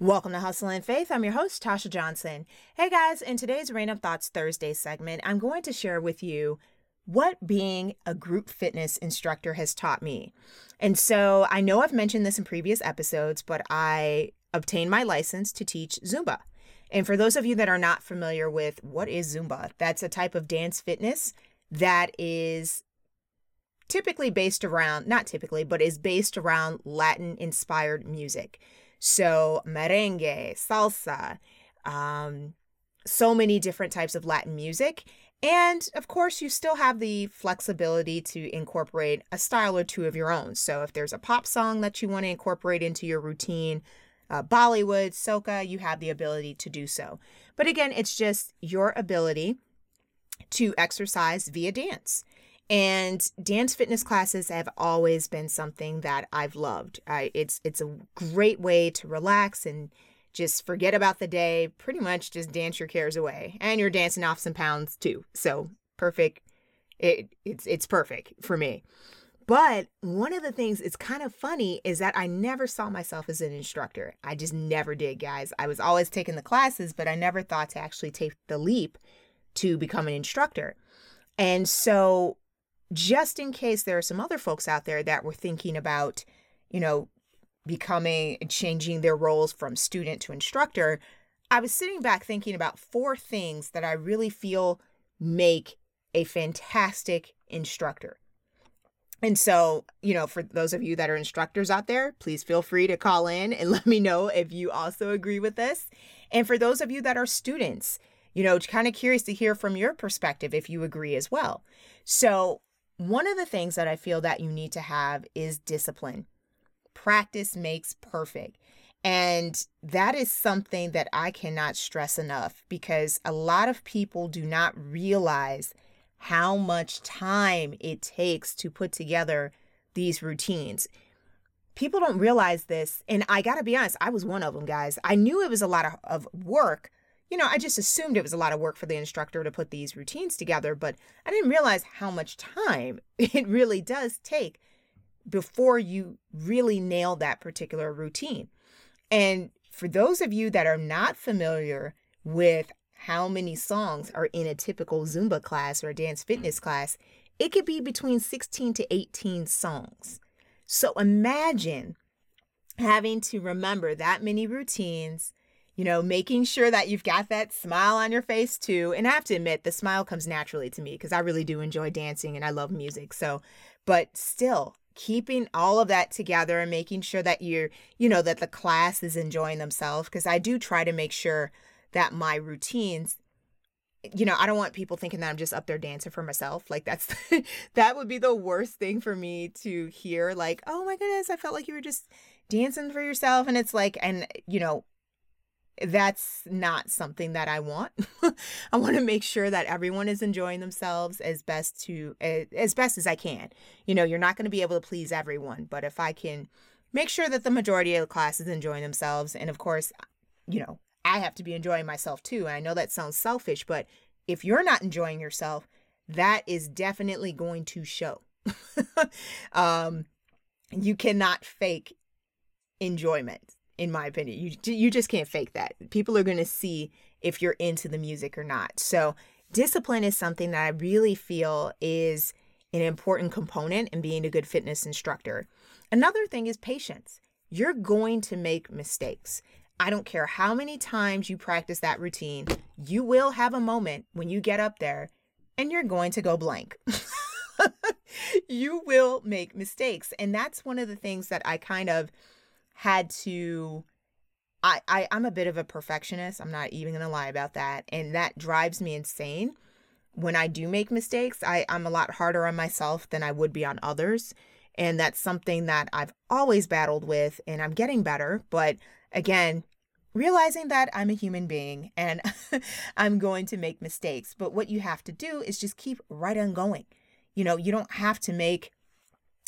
Welcome to Hustle and Faith. I'm your host, Tasha Johnson. Hey guys, in today's Random Thoughts Thursday segment, I'm going to share with you what being a group fitness instructor has taught me. And so I know I've mentioned this in previous episodes, but I obtained my license to teach Zumba. And for those of you that are not familiar with what is Zumba, that's a type of dance fitness that is typically based around, not typically, but is based around Latin inspired music. So, merengue, salsa, um, so many different types of Latin music. And of course, you still have the flexibility to incorporate a style or two of your own. So, if there's a pop song that you want to incorporate into your routine, uh, Bollywood, soca, you have the ability to do so. But again, it's just your ability to exercise via dance. And dance fitness classes have always been something that I've loved. I, it's it's a great way to relax and just forget about the day. Pretty much just dance your cares away, and you're dancing off some pounds too. So perfect. It it's it's perfect for me. But one of the things it's kind of funny is that I never saw myself as an instructor. I just never did, guys. I was always taking the classes, but I never thought to actually take the leap to become an instructor. And so just in case there are some other folks out there that were thinking about, you know, becoming changing their roles from student to instructor, I was sitting back thinking about four things that I really feel make a fantastic instructor. And so, you know, for those of you that are instructors out there, please feel free to call in and let me know if you also agree with this. And for those of you that are students, you know, kind of curious to hear from your perspective if you agree as well. So, one of the things that I feel that you need to have is discipline. Practice makes perfect. And that is something that I cannot stress enough because a lot of people do not realize how much time it takes to put together these routines. People don't realize this. And I got to be honest, I was one of them, guys. I knew it was a lot of, of work, you know, I just assumed it was a lot of work for the instructor to put these routines together, but I didn't realize how much time it really does take before you really nail that particular routine. And for those of you that are not familiar with how many songs are in a typical Zumba class or a dance fitness class, it could be between 16 to 18 songs. So imagine having to remember that many routines you know, making sure that you've got that smile on your face too. And I have to admit, the smile comes naturally to me because I really do enjoy dancing and I love music. So, but still, keeping all of that together and making sure that you're, you know, that the class is enjoying themselves because I do try to make sure that my routines you know, I don't want people thinking that I'm just up there dancing for myself. Like that's that would be the worst thing for me to hear like, "Oh my goodness, I felt like you were just dancing for yourself." And it's like and you know, that's not something that I want. I want to make sure that everyone is enjoying themselves as best to as best as I can. You know, you're not going to be able to please everyone, but if I can make sure that the majority of the class is enjoying themselves and of course, you know, I have to be enjoying myself too. And I know that sounds selfish, but if you're not enjoying yourself, that is definitely going to show. um you cannot fake enjoyment in my opinion. You you just can't fake that. People are going to see if you're into the music or not. So, discipline is something that I really feel is an important component in being a good fitness instructor. Another thing is patience. You're going to make mistakes. I don't care how many times you practice that routine, you will have a moment when you get up there and you're going to go blank. you will make mistakes. And that's one of the things that I kind of had to I, I I'm a bit of a perfectionist. I'm not even gonna lie about that. And that drives me insane. When I do make mistakes, I, I'm a lot harder on myself than I would be on others. And that's something that I've always battled with and I'm getting better. But again, realizing that I'm a human being and I'm going to make mistakes. But what you have to do is just keep right on going. You know, you don't have to make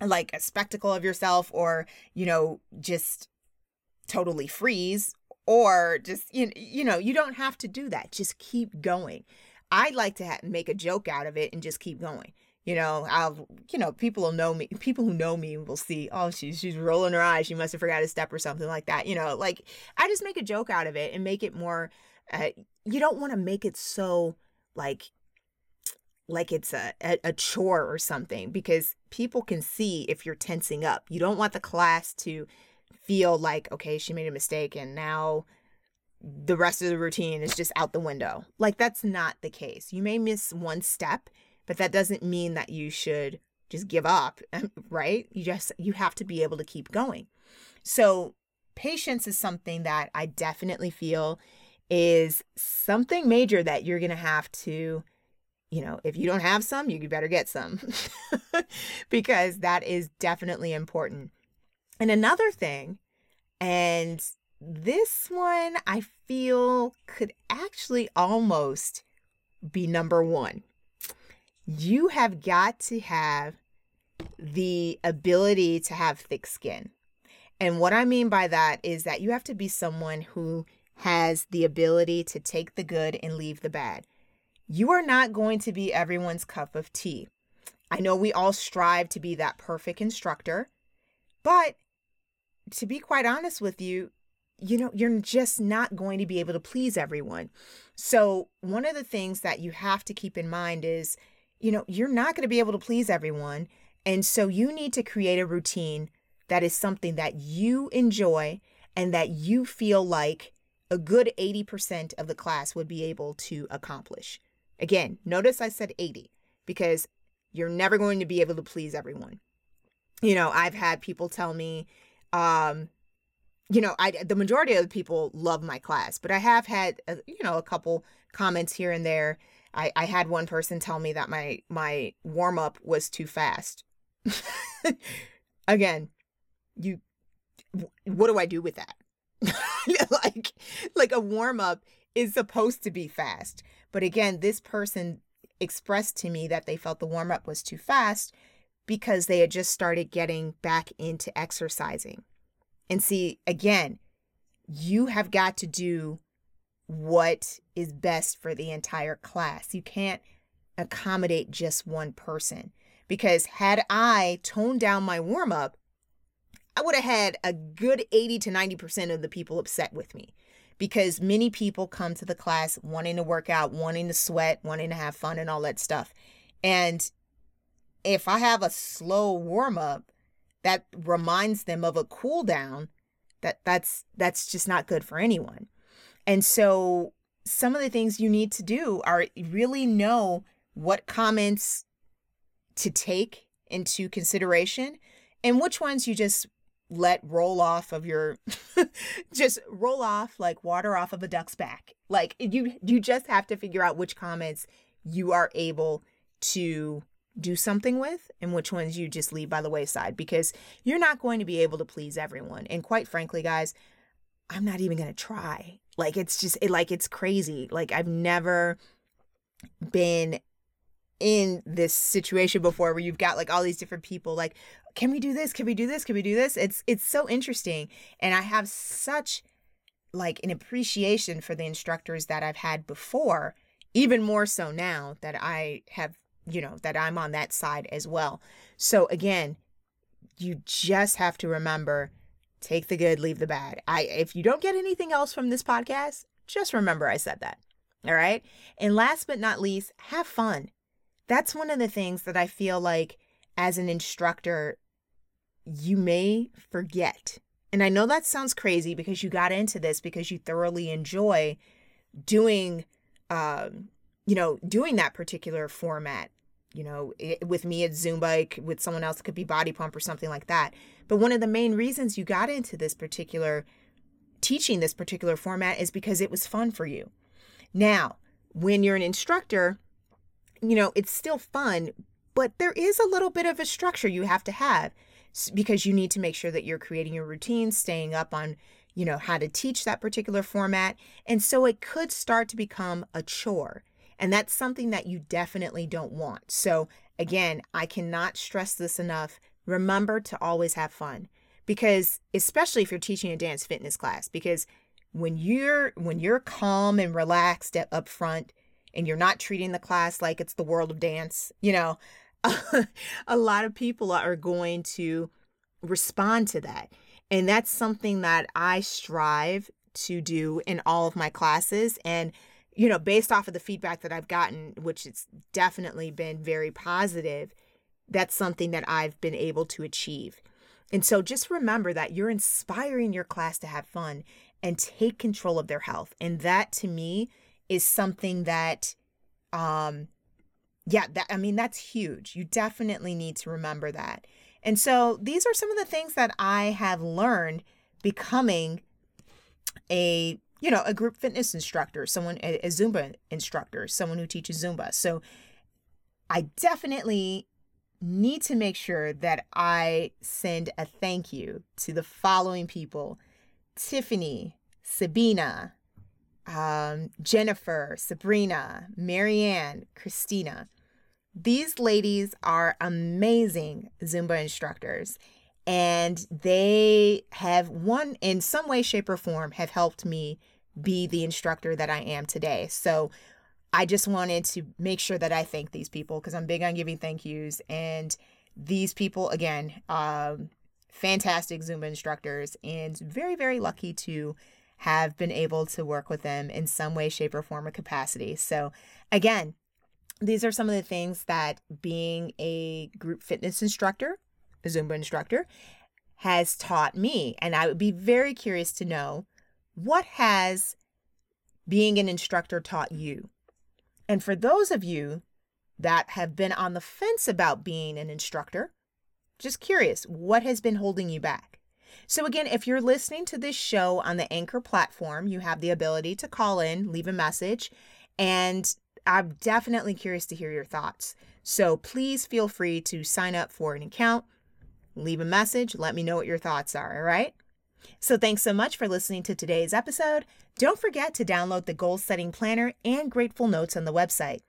like a spectacle of yourself or, you know, just totally freeze or just you, you know, you don't have to do that. Just keep going. I like to ha- make a joke out of it and just keep going. you know, I'll, you know, people will know me. People who know me will see, oh, she's she's rolling her eyes. She must have forgot a step or something like that. You know, like I just make a joke out of it and make it more. Uh, you don't want to make it so like like it's a, a, a chore or something because people can see if you're tensing up. You don't want the class to feel like okay, she made a mistake and now the rest of the routine is just out the window. Like that's not the case. You may miss one step but that doesn't mean that you should just give up, right? You just you have to be able to keep going. So, patience is something that I definitely feel is something major that you're going to have to you know, if you don't have some, you better get some because that is definitely important. And another thing, and this one I feel could actually almost be number one you have got to have the ability to have thick skin. And what I mean by that is that you have to be someone who has the ability to take the good and leave the bad. You are not going to be everyone's cup of tea. I know we all strive to be that perfect instructor, but to be quite honest with you, you know, you're just not going to be able to please everyone. So, one of the things that you have to keep in mind is you know, you're not going to be able to please everyone. And so you need to create a routine that is something that you enjoy and that you feel like a good 80% of the class would be able to accomplish. Again, notice I said 80 because you're never going to be able to please everyone. You know, I've had people tell me, um, you know, I the majority of the people love my class, but I have had, a, you know, a couple comments here and there I, I had one person tell me that my my warm up was too fast. Again, you what do I do with that? like like a warm up is supposed to be fast. But again, this person expressed to me that they felt the warm up was too fast because they had just started getting back into exercising. And see, again, you have got to do what is best for the entire class. You can't accommodate just one person. Because had I toned down my warm up, I would have had a good 80 to 90% of the people upset with me. Because many people come to the class wanting to work out, wanting to sweat, wanting to have fun, and all that stuff. And if I have a slow warm up that reminds them of a cool down, that that's that's just not good for anyone. And so some of the things you need to do are really know what comments to take into consideration and which ones you just let roll off of your just roll off like water off of a duck's back like you you just have to figure out which comments you are able to do something with and which ones you just leave by the wayside because you're not going to be able to please everyone and quite frankly guys I'm not even going to try. Like it's just it, like it's crazy. Like I've never been in this situation before where you've got like all these different people like can we do this? Can we do this? Can we do this? It's it's so interesting and I have such like an appreciation for the instructors that I've had before, even more so now that I have, you know, that I'm on that side as well. So again, you just have to remember Take the good, leave the bad. I if you don't get anything else from this podcast, just remember I said that. All right? And last but not least, have fun. That's one of the things that I feel like as an instructor you may forget. And I know that sounds crazy because you got into this because you thoroughly enjoy doing um you know, doing that particular format you know, it, with me it's Zumba, with someone else it could be body pump or something like that. But one of the main reasons you got into this particular teaching this particular format is because it was fun for you. Now, when you're an instructor, you know, it's still fun, but there is a little bit of a structure you have to have because you need to make sure that you're creating your routine, staying up on, you know, how to teach that particular format. And so it could start to become a chore. And that's something that you definitely don't want. So, again, I cannot stress this enough. Remember to always have fun because especially if you're teaching a dance fitness class because when you're when you're calm and relaxed up front and you're not treating the class like it's the world of dance, you know, a lot of people are going to respond to that. And that's something that I strive to do in all of my classes. And, you know, based off of the feedback that I've gotten, which has definitely been very positive, that's something that I've been able to achieve. And so just remember that you're inspiring your class to have fun and take control of their health. And that to me is something that um yeah, that I mean that's huge. You definitely need to remember that. And so these are some of the things that I have learned becoming a you know a group fitness instructor someone a, a zumba instructor someone who teaches zumba so i definitely need to make sure that I send a thank you to the following people Tiffany, Sabina, um, Jennifer, Sabrina, Marianne, Christina. These ladies are amazing Zumba instructors, and they have one in some way, shape, or form have helped me be the instructor that I am today. So I just wanted to make sure that I thank these people because I'm big on giving thank yous. And these people, again, um, fantastic Zumba instructors, and very, very lucky to have been able to work with them in some way, shape, or form or capacity. So, again, these are some of the things that being a group fitness instructor, a Zumba instructor, has taught me. And I would be very curious to know what has being an instructor taught you? And for those of you that have been on the fence about being an instructor, just curious, what has been holding you back? So, again, if you're listening to this show on the Anchor platform, you have the ability to call in, leave a message, and I'm definitely curious to hear your thoughts. So, please feel free to sign up for an account, leave a message, let me know what your thoughts are, all right? So, thanks so much for listening to today's episode. Don't forget to download the goal setting planner and grateful notes on the website.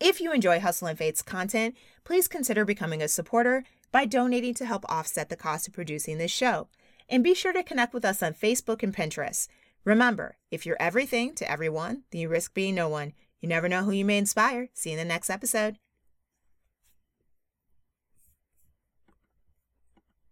If you enjoy Hustle and Faith's content, please consider becoming a supporter by donating to help offset the cost of producing this show. And be sure to connect with us on Facebook and Pinterest. Remember, if you're everything to everyone, then you risk being no one. You never know who you may inspire. See you in the next episode.